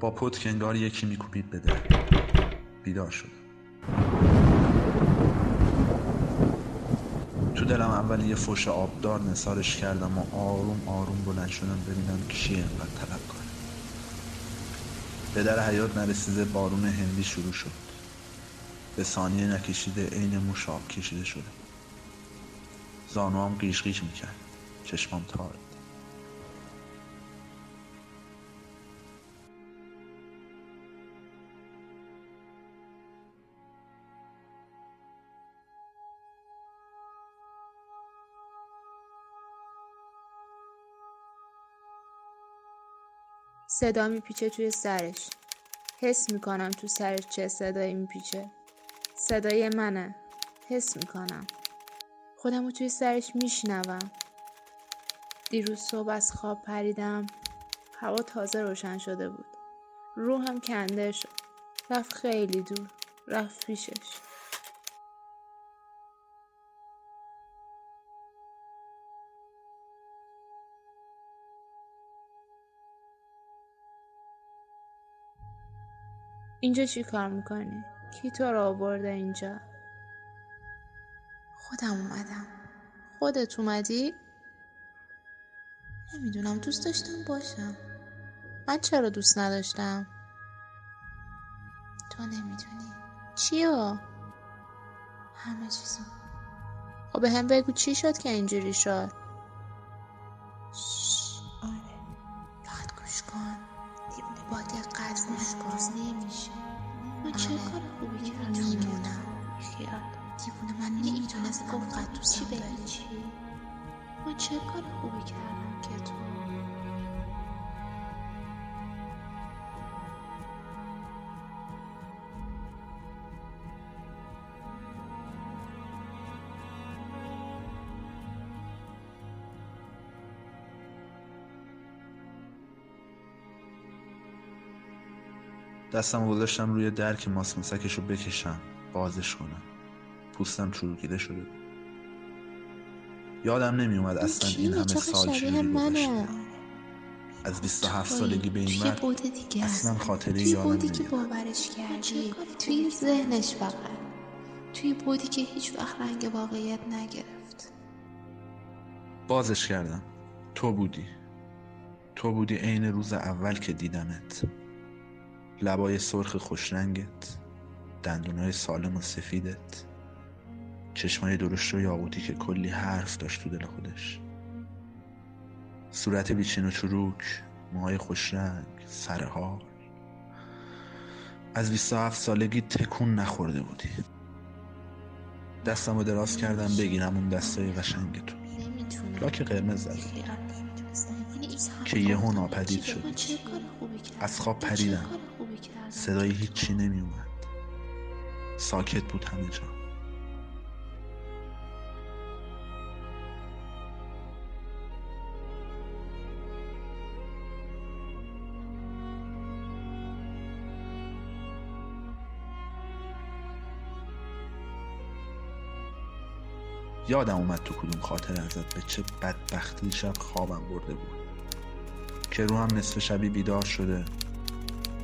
با پت که انگار یکی میکوبید در. بیدار شد. تو دلم اول یه فوش آبدار نثارش کردم و آروم آروم بلند شدم ببینم کیه انقدر طلب کنه. به در حیات نرسیده بارون هندی شروع شد. به ثانیه نکشیده عین موش آب کشیده شده. زانوام قیش قیش می‌کرد. چشمام تار. صدا میپیچه توی سرش. حس می‌کنم تو سرش چه صدایی میپیچه. صدای منه. حس می‌کنم. خودم رو توی سرش میشنوم. دیروز صبح از خواب پریدم. هوا تازه روشن شده بود. روحم کنده شد. رفت خیلی دور. رفت پیشش. اینجا چی کار می‌کنی؟ کی تو رو آورده اینجا؟ خودم اومدم خودت اومدی؟ نمی‌دونم دوست داشتم باشم من چرا دوست نداشتم؟ تو نمی‌دونی چیو؟ همه چیزو خب به هم بگو چی شد که اینجوری شد؟ با دقت گوش نمیشه من چه کار خوبی کردم نمی‌دونم دیوونه من نمی‌تونست گفت تو چی چی من چه کار خوبی کردم که تو دستم گذاشتم روی در که ماسمسکش رو بکشم بازش کنم. پوستم چروکیده شده یادم نمی اومد اصلا این همه سال چجوری گذشته. از 27 سالگی به این مرد اصلا خاطره یادم بودی که باورش کردی؟ توی ذهنش فقط. توی بودی که هیچ وقت رنگ واقعیت نگرفت. بازش کردم. تو بودی. تو بودی عین روز اول که دیدمت. لبای سرخ خوشرنگت دندونای سالم و سفیدت چشمای درشت و یاقوتی که کلی حرف داشت تو دل خودش. صورت بیچین و چروک موهای خوشرنگ سرحال از 27 سالگی تکون نخورده بودی. دستم رو دراز کردم بگیرم اون دستای قشنگ تو لاک قرمز زد که یهو ناپدید شد از خواب پریدم. صدای هیچی نمی اومد ساکت بود همه جا. یادم اومد تو کدوم خاطر ازت به چه بدبختی شب خوابم برده بود. که رو هم نصف شبی بیدار شده.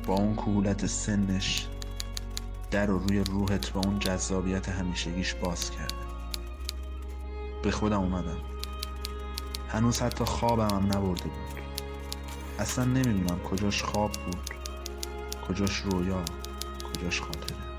با اون کهولت سنش در و روی روحت با اون جذابیت همیشگیش باز کرده. به خودم اومدم. هنوز حتی خوابم هم نبرده بود. اصلا نمی‌دونم کجاش خواب بود کجاش رویا کجاش خاطره.